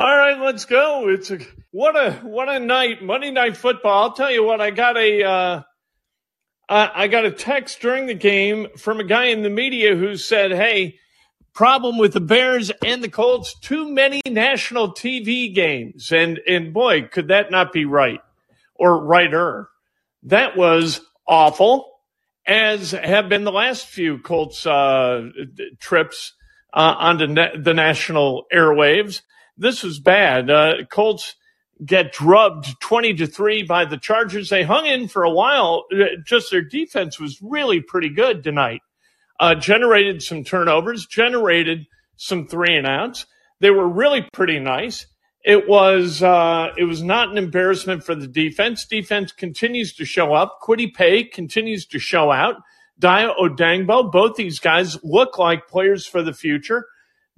All right, let's go. It's a what a what a night. Monday night football. I'll tell you what. I got a uh, I got a text during the game from a guy in the media who said, "Hey, problem with the Bears and the Colts: too many national TV games." And and boy, could that not be right or righter? That was awful, as have been the last few Colts uh, trips uh, onto the national airwaves this was bad. Uh, Colts get drubbed 20 to 3 by the Chargers. They hung in for a while. Uh, just their defense was really pretty good tonight. Uh, generated some turnovers, generated some three and outs. They were really pretty nice. It was uh, it was not an embarrassment for the defense. Defense continues to show up. Kwity Paye continues to show out. Dayo Odeyingbo, both these guys look like players for the future.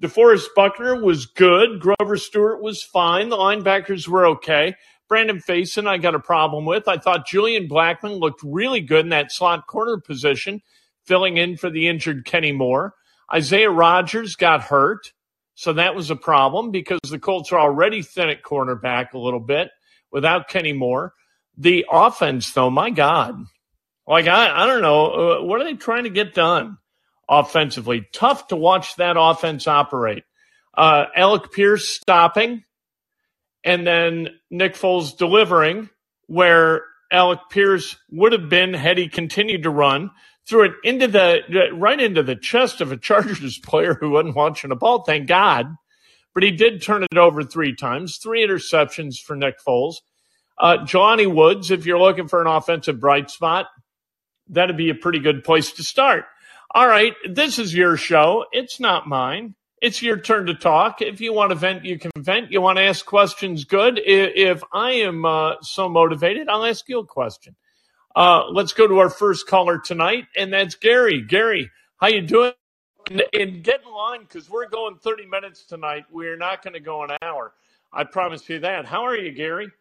DeForest Buckner was good. Grover Stewart was fine. The linebackers were okay. Brandon Facyson, I got a problem with. I thought Julian Blackmon looked really good in that slot corner position, filling in for the injured Kenny Moore. Isaiah Rodgers got hurt, so that was a problem because the Colts are already thin at cornerback a little bit without Kenny Moore. The offense, though, my God, like I, I don't know, uh, what are they trying to get done? Offensively. Tough to watch that offense operate. Uh, Alec Pierce stopping and then Nick Foles delivering where Alec Pierce would have been had he continued to run, threw it into the right into the chest of a Chargers player who wasn't watching the ball. Thank God, but he did turn it over three times, three interceptions for Nick Foles. Uh, Jelani Woods, if you're looking for an offensive bright spot, that'd be a pretty good place to start. All right, this is your show. It's not mine. It's your turn to talk. If you want to vent, you can vent. You want to ask questions, good. If I am uh, so motivated, I'll ask you a question. Uh, let's go to our first caller tonight, and that's Gary. Gary, how you doing? And, and get in line because we're going 30 minutes tonight. We're not going to go an hour. I promise you that. How are you, Gary?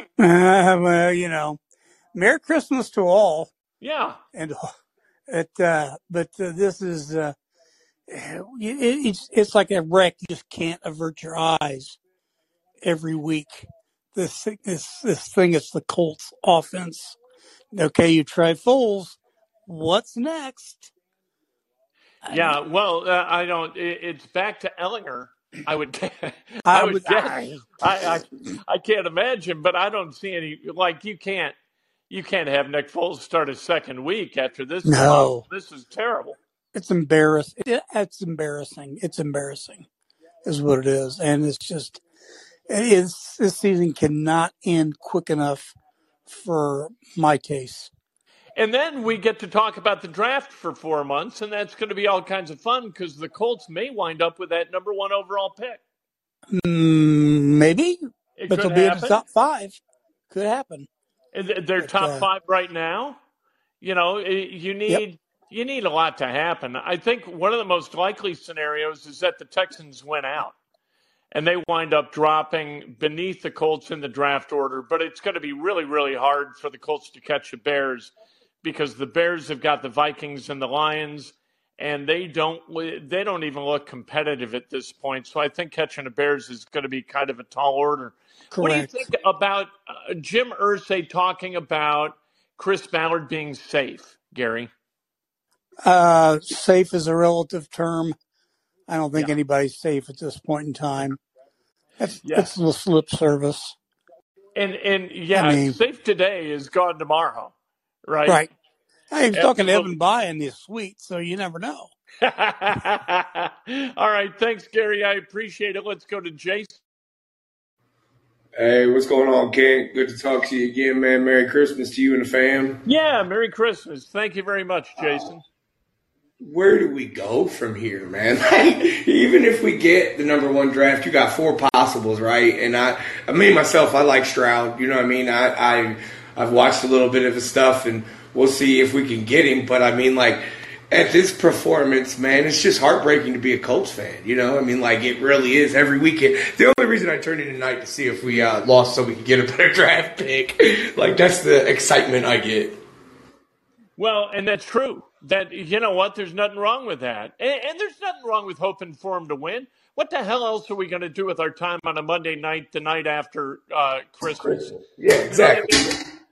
Uh, well, you know, Merry Christmas to all. Yeah. And it, uh, but uh, this is, uh, it, it's, it's like a wreck. You just can't avert your eyes every week. This, this, this thing is the Colts offense. Okay. You try Foles. What's next? Yeah. Well, uh, I don't, it, it's back to Ehlinger. I would, I, I would, guess. I, I, I can't imagine, but I don't see any, like you can't, you can't have Nick Foles start his second week after this. No, this is terrible. It's embarrassing. It's embarrassing. It's embarrassing, is what it is, and it's just it's this season cannot end quick enough for my taste. And then we get to talk about the draft for four months, and that's going to be all kinds of fun because the Colts may wind up with that number one overall pick. Mm, maybe, it but they'll happen. be in the top five. Could happen. They're but, top uh, five right now. You know, you need yep. you need a lot to happen. I think one of the most likely scenarios is that the Texans win out and they wind up dropping beneath the Colts in the draft order. But it's going to be really, really hard for the Colts to catch the Bears because the Bears have got the Vikings and the Lions, and they don't they don't even look competitive at this point. So I think catching the Bears is going to be kind of a tall order. Correct. What do you think about uh, Jim Irsay talking about Chris Ballard being safe, Gary? Uh, safe is a relative term. I don't think yeah. anybody's safe at this point in time. It's, yes. it's the slip service. And and yeah, I mean, safe today is gone tomorrow, right? Right. Hey, he's talking to Evan Buy in this suite, so you never know. All right, thanks, Gary. I appreciate it. Let's go to Jason. Hey, what's going on, Kent? Good to talk to you again, man. Merry Christmas to you and the fam. Yeah, Merry Christmas. Thank you very much, Jason. Uh, where do we go from here, man? even if we get the number one draft, you got four possibles, right? And I, I mean myself, I like Stroud. You know what I mean? I, I, I've watched a little bit of his stuff, and we'll see if we can get him. But I mean, like at this performance, man, it's just heartbreaking to be a Colts fan. You know, I mean, like it really is every weekend. The only reason I turned in tonight to see if we uh, lost so we could get a better draft pick, like that's the excitement I get. Well, and that's true. That you know what, there's nothing wrong with that, and, and there's nothing wrong with hoping for them to win. What the hell else are we going to do with our time on a Monday night, the night after uh, Christmas? Yeah, exactly.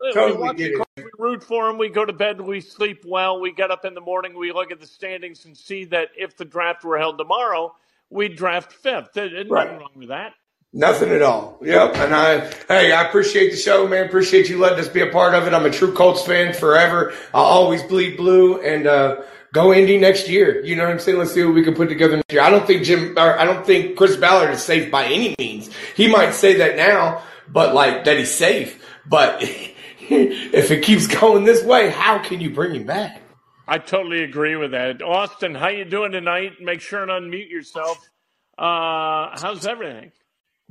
We Totally watch get the it. Colts, we root for them. We go to bed, we sleep well. We get up in the morning, we look at the standings and see that if the draft were held tomorrow, we'd draft fifth. There's nothing wrong with that. Nothing at all. Yep. And I, hey, I appreciate the show, man. Appreciate you letting us be a part of it. I'm a true Colts fan forever. I'll always bleed blue and, uh, go Indy next year. You know what I'm saying? Let's see what we can put together next year. I don't think Jim, or I don't think Chris Ballard is safe by any means. He might say that now, but like that he's safe. But if it keeps going this way, how can you bring him back? I totally agree with that. Austin, how you doing tonight? Make sure and unmute yourself. Uh, how's everything?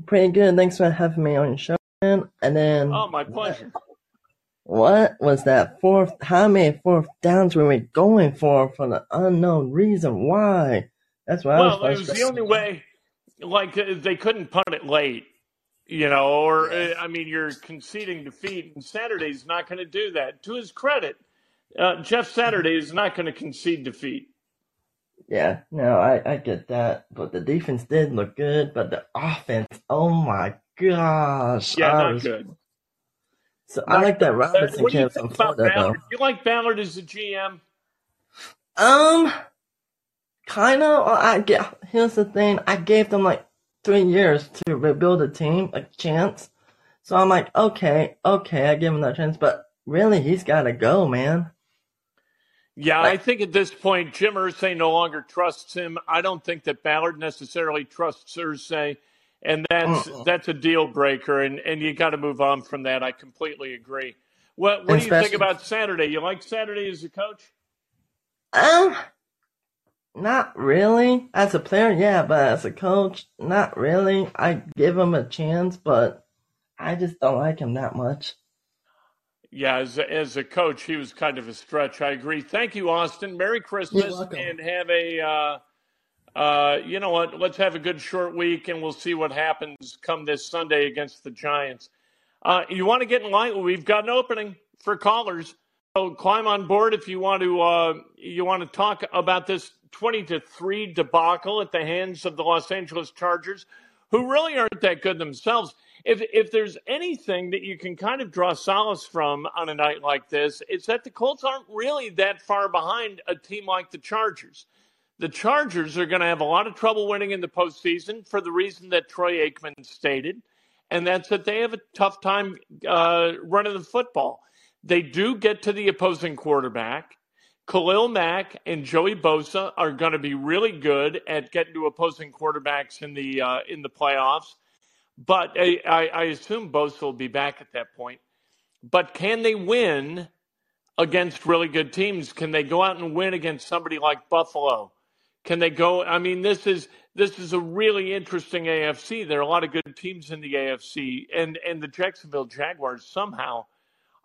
Pretty good. Thanks for having me on your show, man. And then, Oh, my pleasure. What was that fourth? How many fourth downs were we going for for the unknown reason? Why? That's what I was Well, it was the only way. Like uh, they couldn't punt it late, you know. Or uh, I mean, you're conceding defeat, and Saturday's not going to do that. To his credit, uh, Jeff Saturday is not going to concede defeat. Yeah, no, I, I get that. But the defense did look good, but the offense, oh my gosh. Yeah, I not was, good. So I like that Robinson what do you kid from Florida, though. You like Ballard as a GM? Um, kind of. I get. Here's the thing. I gave them like three years to rebuild a team, a chance. So I'm like, okay, okay, I give him that chance. But really, he's got to go, man. Yeah, I think at this point, Jim Irsay no longer trusts him. I don't think that Ballard necessarily trusts Irsay, and that's mm-mm. that's a deal breaker. And and you got to move on from that. I completely agree. What what do you think about Saturday? You like Saturday as a coach? um, not really. As a player, yeah, but as a coach, not really. I give him a chance, but I just don't like him that much. Yeah, as a, as a coach, he was kind of a stretch. I agree. Thank you, Austin. Merry You're Christmas, and have a. Uh, uh, you know what? Let's have a good short week, and we'll see what happens come this Sunday against the Giants. Uh, you want to get in line? We've got an opening for callers. So climb on board if you want to. Uh, you want to talk about this twenty to three debacle at the hands of the Los Angeles Chargers, who really aren't that good themselves. If if there's anything that you can kind of draw solace from on a night like this, it's that the Colts aren't really that far behind a team like the Chargers. The Chargers are going to have a lot of trouble winning in the postseason for the reason that Troy Aikman stated, and that's that they have a tough time uh, running the football. They do get to the opposing quarterback. Khalil Mack and Joey Bosa are going to be really good at getting to opposing quarterbacks in the uh, in the playoffs. But I, I, I assume Bosa will be back at that point. But can they win against really good teams? Can they go out and win against somebody like Buffalo? Can they go? I mean, this is this is a really interesting AFC. There are a lot of good teams in the AFC, and and the Jacksonville Jaguars somehow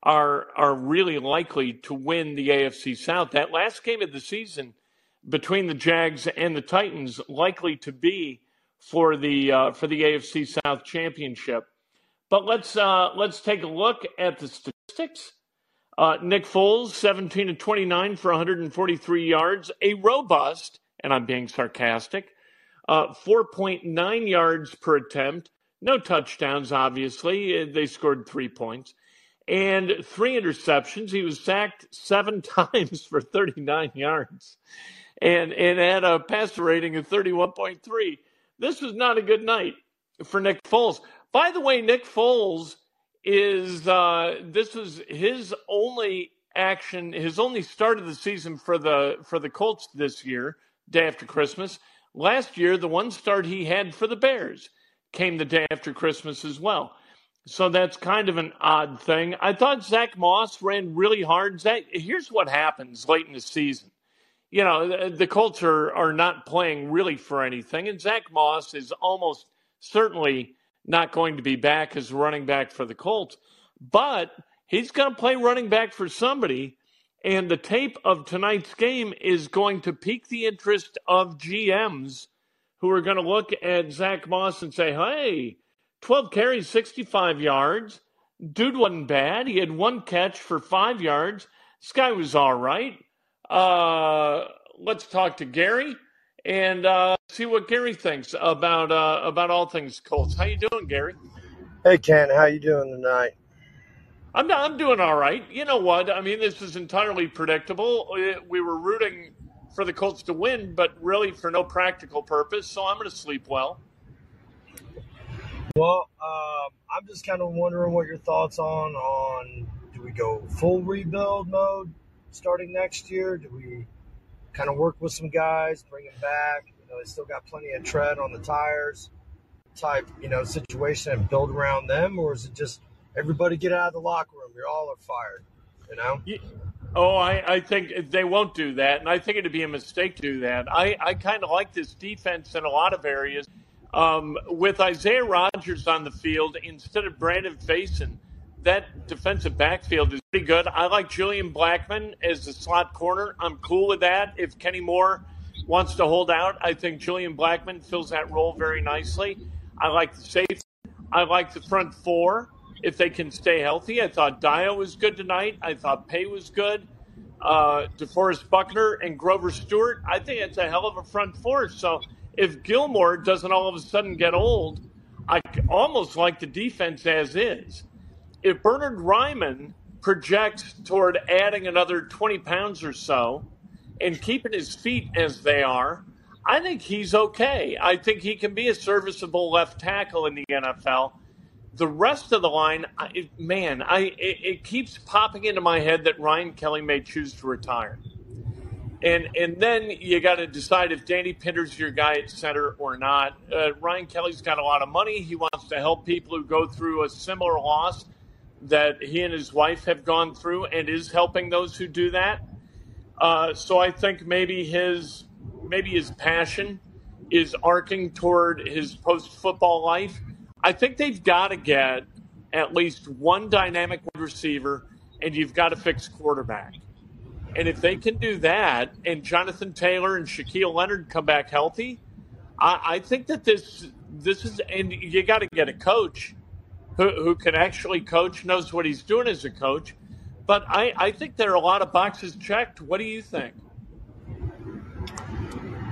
are are really likely to win the AFC South. That last game of the season between the Jags and the Titans likely to be for the uh, for the AFC South championship. But let's uh, let's take a look at the statistics. Uh, Nick Foles, 17 to 29 for 143 yards, a robust, and I'm being sarcastic, uh, 4.9 yards per attempt. No touchdowns, obviously. Uh, They scored three points. And three interceptions. He was sacked seven times for 39 yards and, and had a passer rating of 31.3. This was not a good night for Nick Foles. By the way, Nick Foles is uh, this was his only action, his only start of the season for the for the Colts this year, day after Christmas. Last year, the one start he had for the Bears came the day after Christmas as well. So that's kind of an odd thing. I thought Zach Moss ran really hard. Zach, here's what happens late in the season. You know, the, Colts are, are not playing really for anything, and Zach Moss is almost certainly not going to be back as running back for the Colts, but he's going to play running back for somebody. And the tape of tonight's game is going to pique the interest of GMs who are going to look at Zach Moss and say, hey, 12 carries, 65 yards. Dude wasn't bad. He had one catch for five yards. This guy was all right. Uh, let's talk to Gary and uh, see what Gary thinks about uh, about all things Colts. How you doing, Gary? Hey Ken, how you doing tonight? I'm I'm doing all right. You know what? I mean, this is entirely predictable. We were rooting for the Colts to win, but really for no practical purpose. So I'm going to sleep well. Well, uh, I'm just kind of wondering what your thoughts on on do we go full rebuild mode starting next year? Do we kind of work with some guys, bring them back? You know, they still got plenty of tread on the tires type, you know, situation and build around them, or is it just everybody get out of the locker room? You're all are fired, you know? Yeah. Oh, I, I think they won't do that, and I think it'd be a mistake to do that. I, I kind of like this defense in a lot of areas. Um, with Isaiah Rodgers on the field instead of Brandon Facyson, that defensive backfield is pretty good. I like Julian Blackmon as the slot corner. I'm cool with that. If Kenny Moore wants to hold out, I think Julian Blackmon fills that role very nicely. I like the safety. I like the front four if they can stay healthy. I thought Dayo was good tonight. I thought Paye was good. Uh, DeForest Buckner and Grover Stewart. I think it's a hell of a front four. So if Gilmore doesn't all of a sudden get old, I almost like the defense as is. If Bernard Raimann projects toward adding another 20 pounds or so and keeping his feet as they are, I think he's okay. I think he can be a serviceable left tackle in the NFL. The rest of the line, I, man, I it, it, keeps popping into my head that Ryan Kelly may choose to retire, and and then you got to decide if Danny Pinter's your guy at center or not. Uh, Ryan Kelly's got a lot of money. He wants to help people who go through a similar loss that he and his wife have gone through, and is helping those who do that. Uh, so I think maybe his maybe his passion is arcing toward his post football life. I think they've got to get at least one dynamic receiver, and you've got to fix quarterback. And if they can do that, and Jonathan Taylor and Shaquille Leonard come back healthy, I, I think that this this is, and you got to get a coach who, who can actually coach, knows what he's doing as a coach. But I, I think there are a lot of boxes checked. What do you think?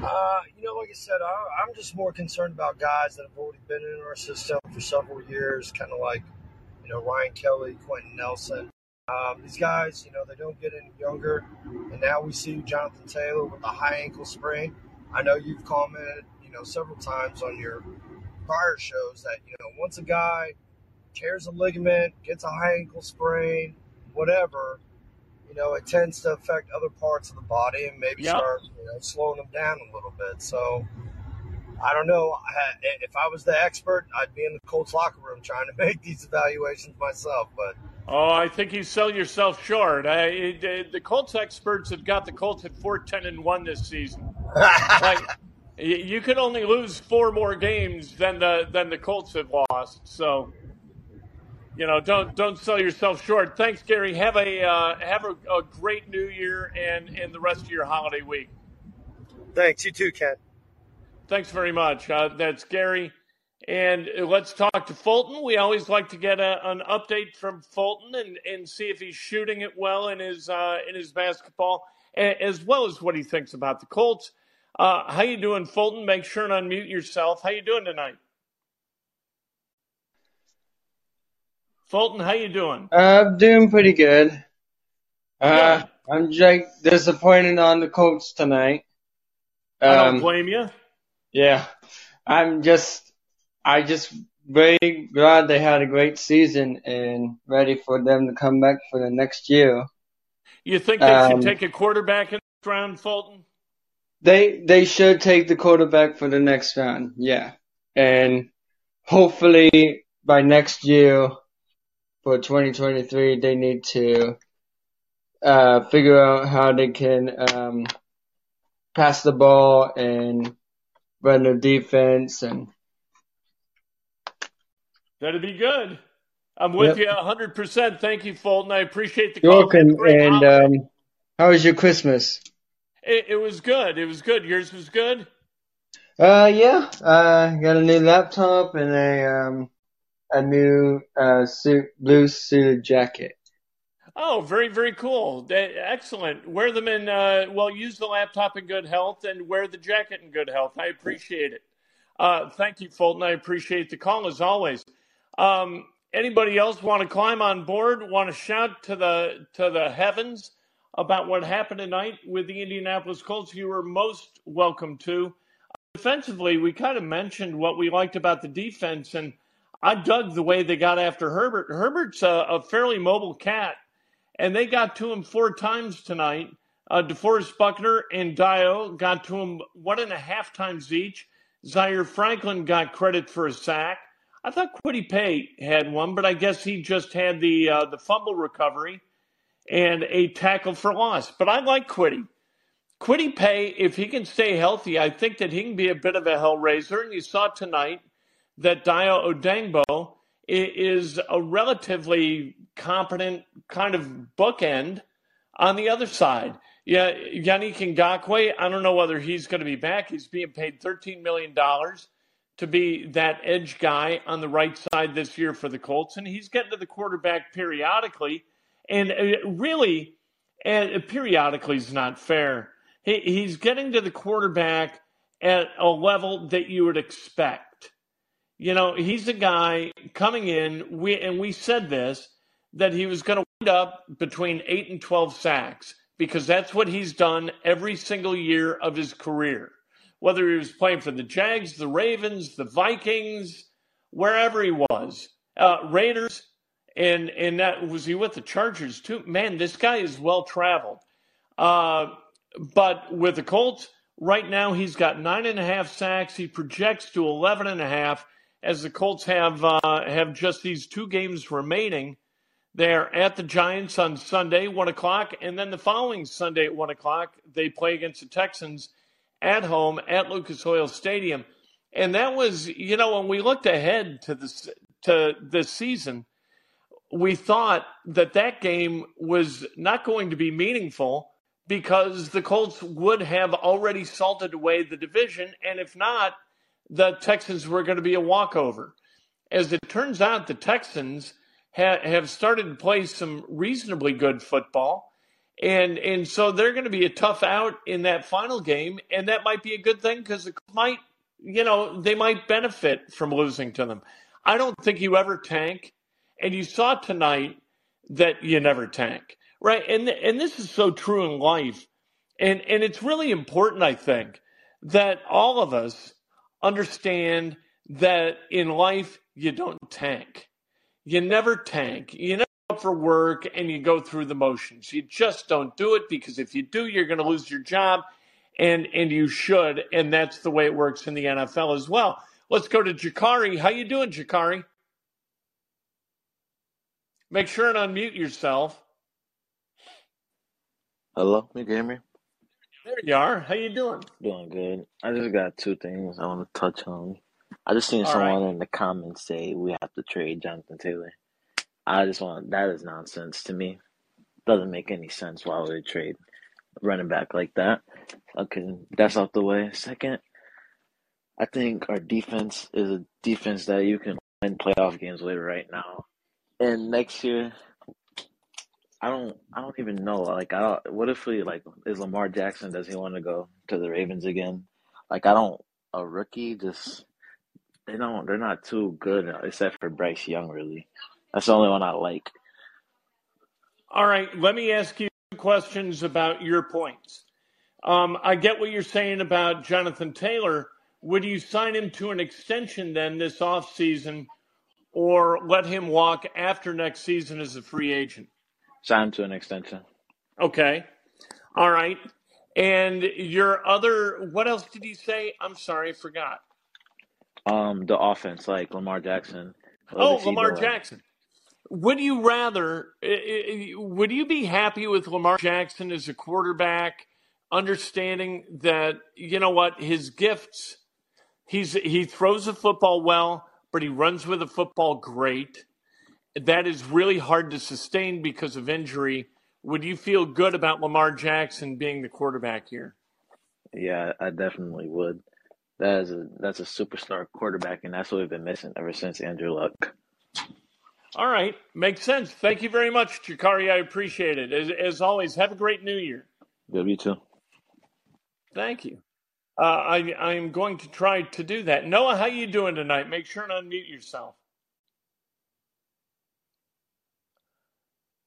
Uh, know, like I said, I, am just more concerned about guys that have already been in our system for several years, kind of like, you know, Ryan Kelly, Quenton Nelson. Um, these guys, you know, they don't get any younger. And now we see Jonathan Taylor with a high ankle sprain. I know you've commented, you know, several times on your prior shows that, you know, once a guy tears a ligament, gets a high ankle sprain, whatever, you know, it tends to affect other parts of the body and maybe yep. start, you know, slowing them down a little bit. So I don't know. If I was the expert, I'd be in the Colts locker room trying to make these evaluations myself. But oh, I think you sell yourself short. I, it, the Colts experts have got the Colts at four ten and one this season. like you could only lose four more games than the than the Colts have lost. So you know, don't don't sell yourself short. Thanks, Gary. Have a uh, have a, a, great New Year and and the rest of your holiday week. Thanks. You too, Ken. Thanks very much. Uh, that's Gary. And let's talk to Fulton. We always like to get a, an update from Fulton and, and see if he's shooting it well in his uh, in his basketball, as well as what he thinks about the Colts. Uh, how you doing, Fulton? Make sure and unmute yourself. How you doing tonight? Fulton, how you doing? Uh, I'm doing pretty good. Uh, I'm just disappointed on the Colts tonight. Um, I don't um, blame you. Yeah, I'm just, I just very glad they had a great season and ready for them to come back for the next year. You think they um, should take a quarterback in the round, Fulton? They they should take the quarterback for the next round, yeah, and hopefully by next year for 2023, they need to uh, figure out how they can um, pass the ball and run the defense and. That'd be good. I'm with yep. you 100%. Thank you, Fulton. I appreciate the You're call. welcome. And um, how was your Christmas? It, it, was good. It was good. Yours was good? Uh, yeah. Uh, got a new laptop and a um, a new uh, suit, blue suited jacket. Oh, very, very cool. Excellent. Wear them in, uh, well, use the laptop in good health and wear the jacket in good health. I appreciate it. Uh, thank you, Fulton. I appreciate the call as always. Um, anybody else want to climb on board? Want to shout to the to the heavens about what happened tonight with the Indianapolis Colts? You are most welcome to. Defensively, we kind of mentioned what we liked about the defense, and I dug the way they got after Herbert. Herbert's a, a fairly mobile cat, and they got to him four times tonight. Uh, DeForest Buckner and Dayo got to him one and a half times each. Zaire Franklin got credit for a sack. I thought Kwity Paye had one, but I guess he just had the uh, the fumble recovery and a tackle for loss. But I like Kwity. Kwity Paye, if he can stay healthy, I think that he can be a bit of a hellraiser. And you saw tonight that Dayo Odeyingbo is a relatively competent kind of bookend on the other side. Yeah, Yannick Ngakoue, I don't know whether he's going to be back. He's being paid $13 million to be that edge guy on the right side this year for the Colts, and he's getting to the quarterback periodically. And uh, really, and periodically is not fair. He, he's getting to the quarterback at a level that you would expect. You know, he's a guy coming in, we, and we said this, that he was going to wind up between 8 and 12 sacks because that's what he's done every single year of his career whether he was playing for the Jags, the Ravens, the Vikings, wherever he was, uh, Raiders, and and that was he with the Chargers too. Man, this guy is well traveled. Uh, but with the Colts, right now he's got nine and a half sacks. He projects to eleven and a half as the Colts have uh, have just these two games remaining. They're at the Giants on Sunday, one o'clock, and then the following Sunday at one o'clock they play against the Texans at home at Lucas Oil Stadium. And that was, you know, when we looked ahead to this to this season, we thought that that game was not going to be meaningful because the Colts would have already salted away the division, and if not, the Texans were going to be a walkover. As it turns out, the Texans ha- have started to play some reasonably good football and and so they're going to be a tough out in that final game, and that might be a good thing because it might, you know, they might benefit from losing to them. I don't think you ever tank, and you saw tonight that you never tank, right? And and this is so true in life, and and it's really important, I think, that all of us understand that in life you don't tank. You never tank. You never for work and you go through the motions. You just don't do it because if you do, you're going to lose your job and and you should and that's the way it works in the NFL as well. Let's go to Jakari. How you doing, Jakari? Make sure and unmute yourself. Hello, you can hear me? There you are. How you doing? Doing good. I just got two things I want to touch on. I just seen All someone right. in the comments say we have to trade Jonathan Taylor. I just want that is nonsense to me. Doesn't make any sense why would they trade running back like that. Okay, that's out the way. Second, I think our defense is a defense that you can win playoff games with right now. And next year, I don't I don't even know. Like I don't, what if we like is Lamar Jackson does he want to go to the Ravens again? Like I don't a rookie just they don't they're not too good except for Bryce Young really. That's the only one I like. All right, let me ask you questions about your points. Um, I get what you're saying about Jonathan Taylor. Would you sign him to an extension then this offseason or let him walk after next season as a free agent? Sign him to an extension. Okay. All right. And your other, what else did he say? I'm sorry, I forgot. Um, the offense, like Lamar Jackson. Oh, Lamar? Jackson. Would you rather, eh, eh, would you be happy with Lamar Jackson as a quarterback, understanding that, you know what, his gifts, he's, he throws the football well, but he runs with the football great. That is really hard to sustain because of injury. Would you feel good about Lamar Jackson being the quarterback here? Yeah, I definitely would. That is a that's a superstar quarterback, and that's what we've been missing ever since Andrew Luck. All right, makes sense. Thank you very much, Jakari. I appreciate it. As, as always, have a great New Year. Good, you too. Thank you. Uh, I I'm going to try to do that. Noah, how you doing tonight? Make sure and unmute yourself.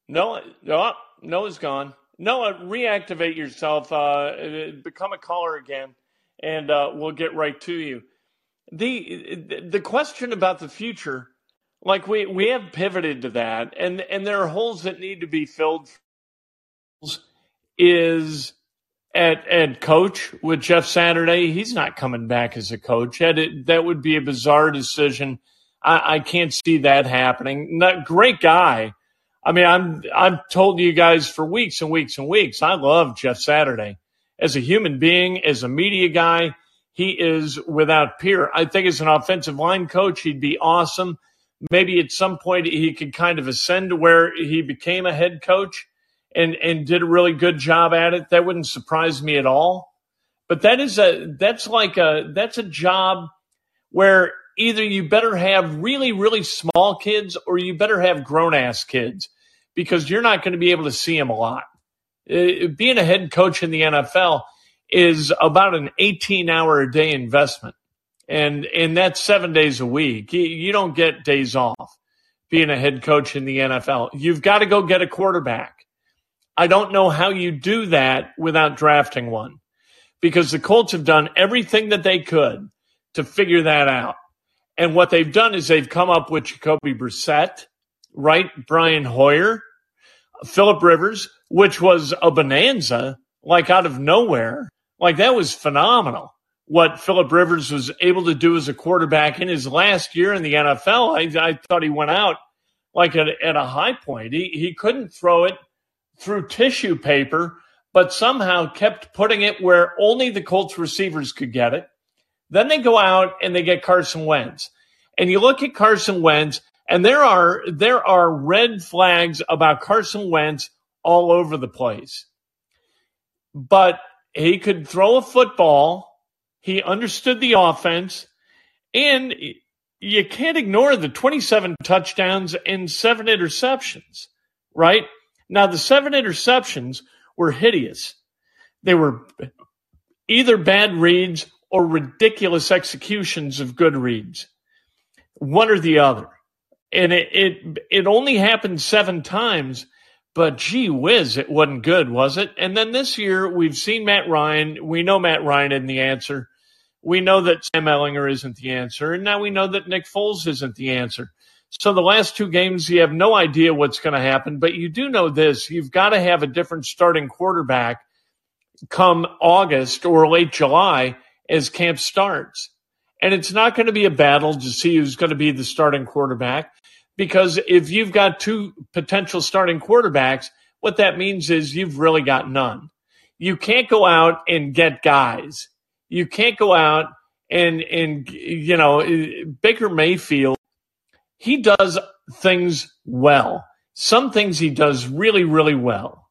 Noah, Noah, Noah's gone. Noah, reactivate yourself. Uh, become a caller again, and uh, we'll get right to you. the The question about the future, like we we have pivoted to that, and and there are holes that need to be filled. Is at at coach with Jeff Saturday. He's not coming back as a coach. That that would be a bizarre decision. I, I can't see that happening. Not, great guy. I mean, I'm I'm told you guys for weeks and weeks and weeks. I love Jeff Saturday as a human being, as a media guy. He is without peer. I think as an offensive line coach, he'd be awesome. Maybe at some point he could kind of ascend to where he became a head coach and and did a really good job at it. That wouldn't surprise me at all. But that is a that's like a that's a job where either you better have really really small kids or you better have grown ass kids because you're not going to be able to see them a lot. Uh, being a head coach in the NFL is about an 18 hour a day investment. And, and that's seven days a week. You, you don't get days off being a head coach in the NFL. You've got to go get a quarterback. I don't know how you do that without drafting one because the Colts have done everything that they could to figure that out. And what they've done is they've come up with Jacoby Brissett, right? Brian Hoyer, Philip Rivers, which was a bonanza, like out of nowhere. Like that was phenomenal. What Philip Rivers was able to do as a quarterback in his last year in the NFL, I, I thought he went out like at, at a high point. He, he couldn't throw it through tissue paper, but somehow kept putting it where only the Colts receivers could get it. Then they go out and they get Carson Wentz. And you look at Carson Wentz, and there are there are red flags about Carson Wentz all over the place. But he could throw a football. He understood the offense, and you can't ignore the 27 touchdowns and seven interceptions, right? Now, the seven interceptions were hideous. They were either bad reads or ridiculous executions of good reads, one or the other. And it, it, it only happened seven times, but gee whiz, it wasn't good, was it? And then this year, we've seen Matt Ryan. We know Matt Ryan isn't the answer. We know that Sam Ehlinger isn't the answer. And now we know that Nick Foles isn't the answer. So the last two games, you have no idea what's going to happen, but you do know this. You've got to have a different starting quarterback come August or late July as camp starts. And it's not going to be a battle to see who's going to be the starting quarterback because if you've got two potential starting quarterbacks, what that means is you've really got none. You can't go out and get guys. You can't go out and, and, you know, Baker Mayfield he does things well. Some things he does really, really well.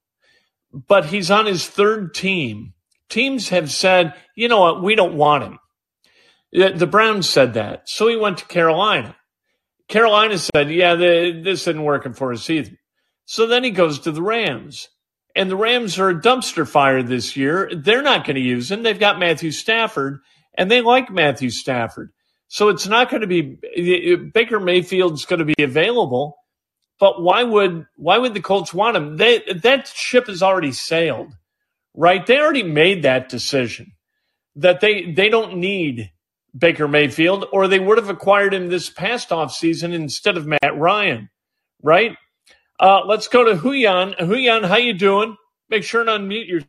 But he's on his third team. Teams have said, you know what, we don't want him. The Browns said that. So he went to Carolina. Carolina said, yeah, the, this isn't working for us either. So then he goes to the Rams. And the Rams are a dumpster fire this year. They're not going to use him. They've got Matthew Stafford, and they like Matthew Stafford. So it's not going to be Baker Mayfield's going to be available, but why would why would the Colts want him? They, that ship has already sailed, right? They already made that decision that they they don't need Baker Mayfield, or they would have acquired him this past offseason instead of Matt Ryan, right? Uh, let's go to Huyan. Huyan, how you doing? Make sure and unmute your.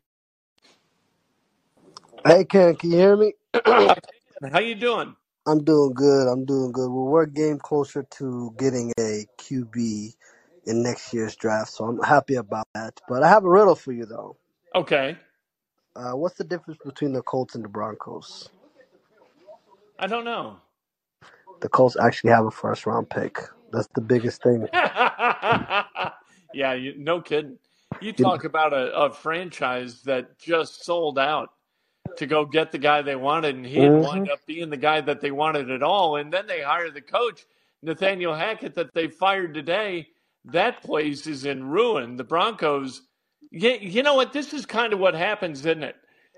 Hey Ken, can you hear me? how you doing? I'm doing good. I'm doing good. Well, we're a game closer to getting a QB in next year's draft, so I'm happy about that. But I have a riddle for you, though. Okay. Uh, what's the difference between the Colts and the Broncos? I don't know. The Colts actually have a first round pick. That's the biggest thing. yeah, you, no kidding. You talk about a, a franchise that just sold out to go get the guy they wanted, and he mm-hmm. wind up being the guy that they wanted at all. And then they hire the coach Nathaniel Hackett that they fired today, that place is in ruin. The Broncos, you, you know what? This is kind of what happens, isn't it?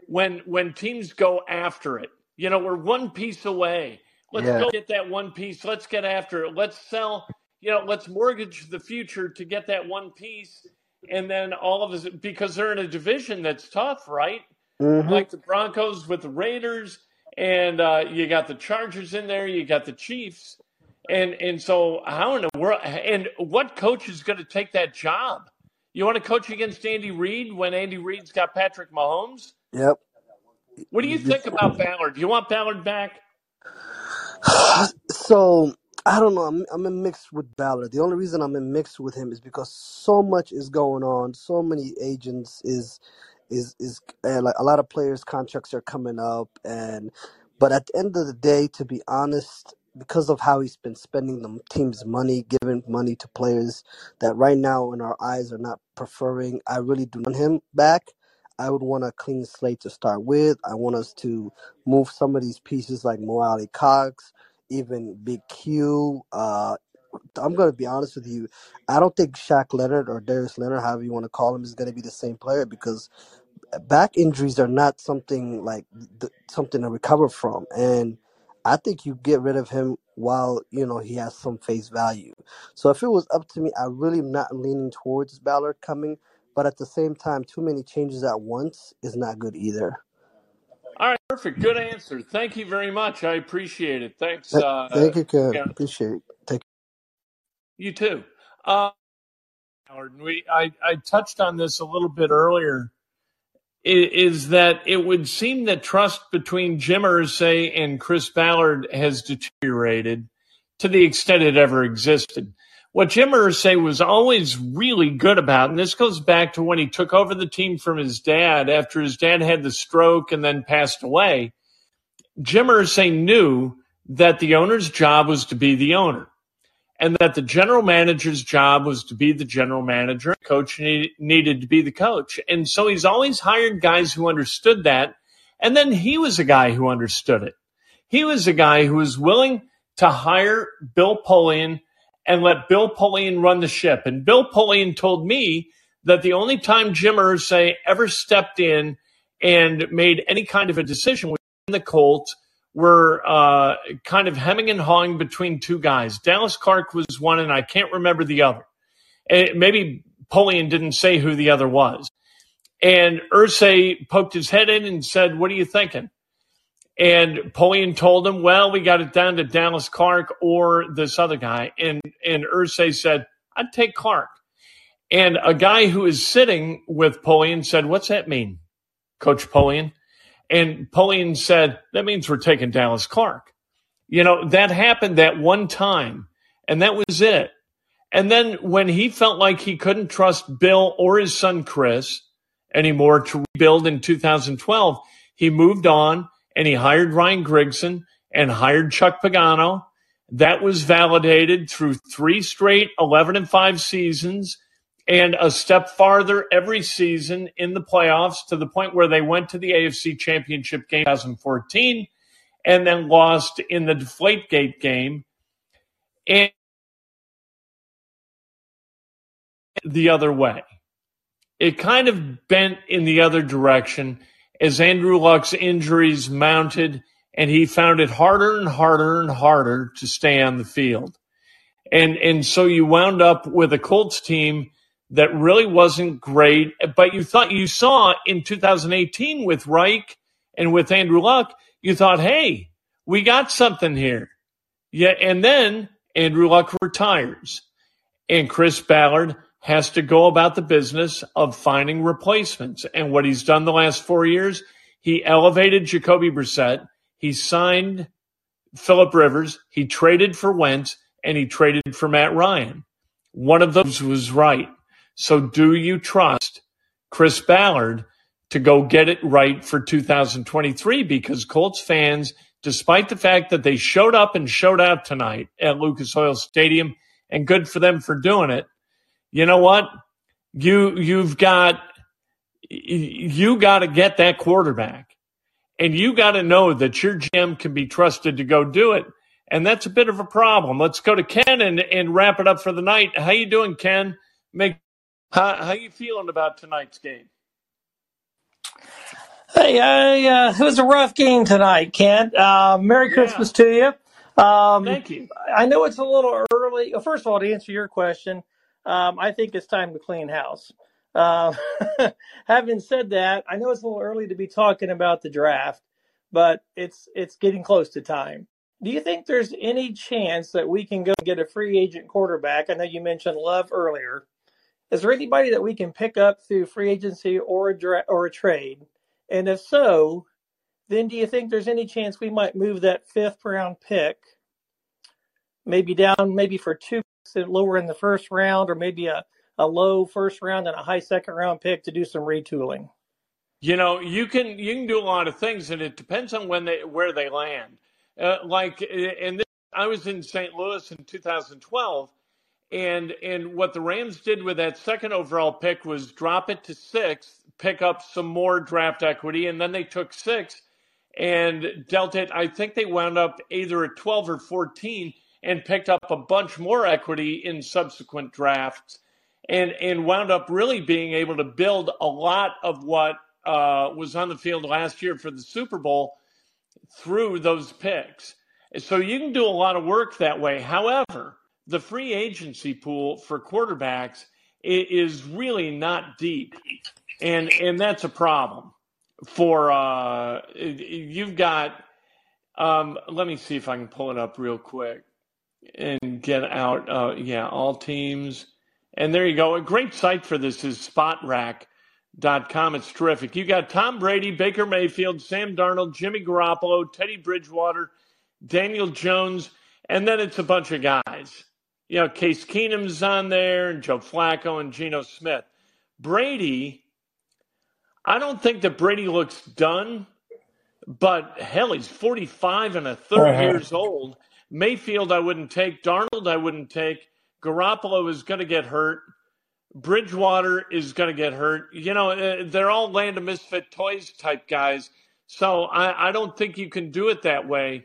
When when teams go after it, you know, we're one piece away. Let's Yeah. go get that one piece. Let's get after it. Let's sell. You know, let's mortgage the future to get that one piece, and then all of us because they're in a division that's tough, right? hmm like the Broncos with the Raiders, and uh, you got the Chargers in there, you got the Chiefs, and and so how in the world? And what coach is going to take that job? You want to coach against Andy Reid when Andy Reid's got Patrick Mahomes? Yep. What do you think about Ballard? Do you want Ballard back? so I don't know. I'm I'm in mixed with Ballard. The only reason I'm in mixed with him is because so much is going on. So many agents is is is uh, like a lot of players' contracts are coming up, and but at the end of the day, to be honest, because of how he's been spending the team's money, giving money to players that right now in our eyes are not preferring, I really do want him back. I would want a clean slate to start with. I want us to move some of these pieces like Mo Alie-Cox, even Big Q. Uh, I'm going to be honest with you. I don't think Shaq Leonard or Darius Leonard, however you want to call him, is going to be the same player because back injuries are not something like th- something to recover from. And I think you get rid of him while you know he has some face value. So if it was up to me, I really am not leaning towards Ballard coming. But at the same time, too many changes at once is not good either. All right, perfect. Good answer. Thank you very much. I appreciate it. Thanks. Uh, Thank you, Ken. yeah, Appreciate it. Take you too. Uh, Howard, we I, I touched on this a little bit earlier. Is that it would seem that trust between Jim Irsay and Chris Ballard has deteriorated to the extent it ever existed. What Jim Irsay was always really good about, and this goes back to when he took over the team from his dad after his dad had the stroke and then passed away. Jim Irsay knew that the owner's job was to be the owner and that the general manager's job was to be the general manager. Coach need, needed to be the coach. And so he's always hired guys who understood that. And then he was a guy who understood it. He was a guy who was willing to hire Bill Polian and let Bill Polian run the ship. And Bill Polian told me that the only time Jim Irsay ever stepped in and made any kind of a decision was when the Colts were uh, kind of hemming and hawing between two guys. Dallas Clark was one, and I can't remember the other. Eh, maybe Polian didn't say who the other was. And Irsay poked his head in and said, What are you thinking? And Polian told him, Well, we got it down to Dallas Clark or this other guy. And and Irsay said, I'd take Clark. And a guy who is sitting with Polian said, What's that mean, Coach Polian? And Polian said, That means we're taking Dallas Clark. You know, that happened that one time, and that was it. And then when he felt like he couldn't trust Bill or his son Chris anymore to rebuild in 2012, he moved on and he hired Ryan Grigson and hired Chuck Pagano. That was validated through three straight 11 and 5 seasons and a step farther every season in the playoffs to the point where they went to the AFC Championship game in 2014 and then lost in the Deflategate game. And the other way. It kind of bent in the other direction as Andrew Luck's injuries mounted and he found it harder and harder and harder to stay on the field. And and so you wound up with a Colts team that really wasn't great, but you thought you saw in 2018 with Reich and with Andrew Luck, you thought, hey, we got something here. Yeah, and then Andrew Luck retires, and Chris Ballard has to go about the business of finding replacements. And what he's done the last four years, he elevated Jacoby Brissett, he signed Philip Rivers, he traded for Wentz, and he traded for Matt Ryan. One of those was right. So do you trust Chris Ballard to go get it right for 2023? Because Colts fans, despite the fact that they showed up and showed out tonight at Lucas Oil Stadium, and good for them for doing it, you know what? You you've got you got to get that quarterback, and you got to know that your GM can be trusted to go do it. and that's a bit of a problem. Let's go to Ken and, and wrap it up for the night. How you doing, Ken? Make how how you feeling about tonight's game? Hey, I, uh, it was a rough game tonight, Kent. Uh, Merry Yeah, Christmas to you. Um, thank you. I know it's a little early. Well, first of all, to answer your question, um, I think it's time to clean house. Uh, having said that, I know it's a little early to be talking about the draft, but it's it's getting close to time. Do you think there's any chance that we can go get a free agent quarterback? I know you mentioned Love earlier. Is there anybody that we can pick up through free agency or a dra- or a trade? And if so, then do you think there's any chance we might move that fifth round pick maybe down maybe for two lower in the first round or maybe a, a low first round and a high second round pick to do some retooling? You know, you can you can do a lot of things, and it depends on when they where they land. Uh, like, and this, I was in St. Louis in 2012, and and what the Rams did with that second overall pick was drop it to six, pick up some more draft equity, and then they took six and dealt it. I think they wound up either at 12 or 14 and picked up a bunch more equity in subsequent drafts and and wound up really being able to build a lot of what uh, was on the field last year for the Super Bowl through those picks. So you can do a lot of work that way. However, the free agency pool for quarterbacks is really not deep, and and that's a problem. For uh, you've got. Um, let me see if I can pull it up real quick and get out. Uh, yeah, all teams. And there you go. A great site for this is spotrac.com. It's terrific. You got Tom Brady, Baker Mayfield, Sam Darnold, Jimmy Garoppolo, Teddy Bridgewater, Daniel Jones, and then it's a bunch of guys. You know, Case Keenum's on there, and Joe Flacco, and Geno Smith. Brady, I don't think that Brady looks done, but hell, he's 45 and a third Uh-huh. years old. Mayfield, I wouldn't take. Darnold, I wouldn't take. Garoppolo is going to get hurt. Bridgewater is going to get hurt. You know, uh, they're all land of misfit toys type guys. So I, I don't think you can do it that way.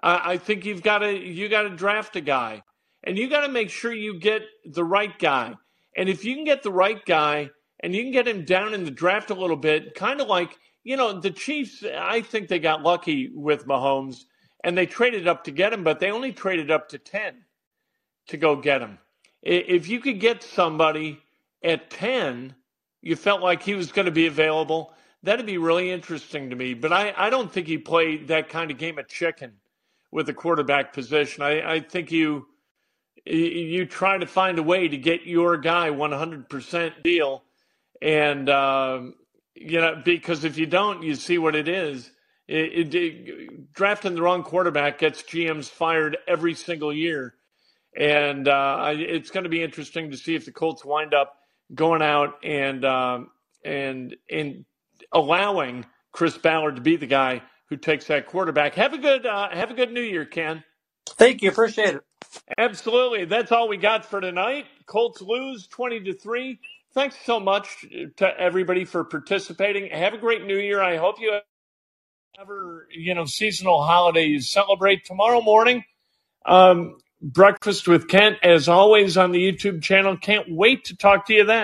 I, I think you've got to you got to draft a guy, and you got to make sure you get the right guy. And if you can get the right guy, and you can get him down in the draft a little bit, kind of like you know the Chiefs. I think they got lucky with Mahomes, and they traded up to get him, but they only traded up to ten to go get him. If you could get somebody at 10, you felt like he was going to be available, that'd be really interesting to me. But I, I don't think he played that kind of game of chicken with the quarterback position. I, I think you you try to find a way to get your guy 100% deal. And, um, you know, because if you don't, you see what it is. It, it, it- drafting the wrong quarterback gets GMs fired every single year. And uh, it's going to be interesting to see if the Colts wind up going out and um, and and allowing Chris Ballard to be the guy who takes that quarterback. Have a good uh, have a good New Year, Ken. Thank you. Appreciate it. Absolutely. That's all we got for tonight. Colts lose 20 to 3. Thanks so much to everybody for participating. Have a great New Year. I hope you have ever, you know, seasonal holidays celebrate tomorrow morning. Um, breakfast with Kent, as always, on the YouTube channel. Can't wait to talk to you then.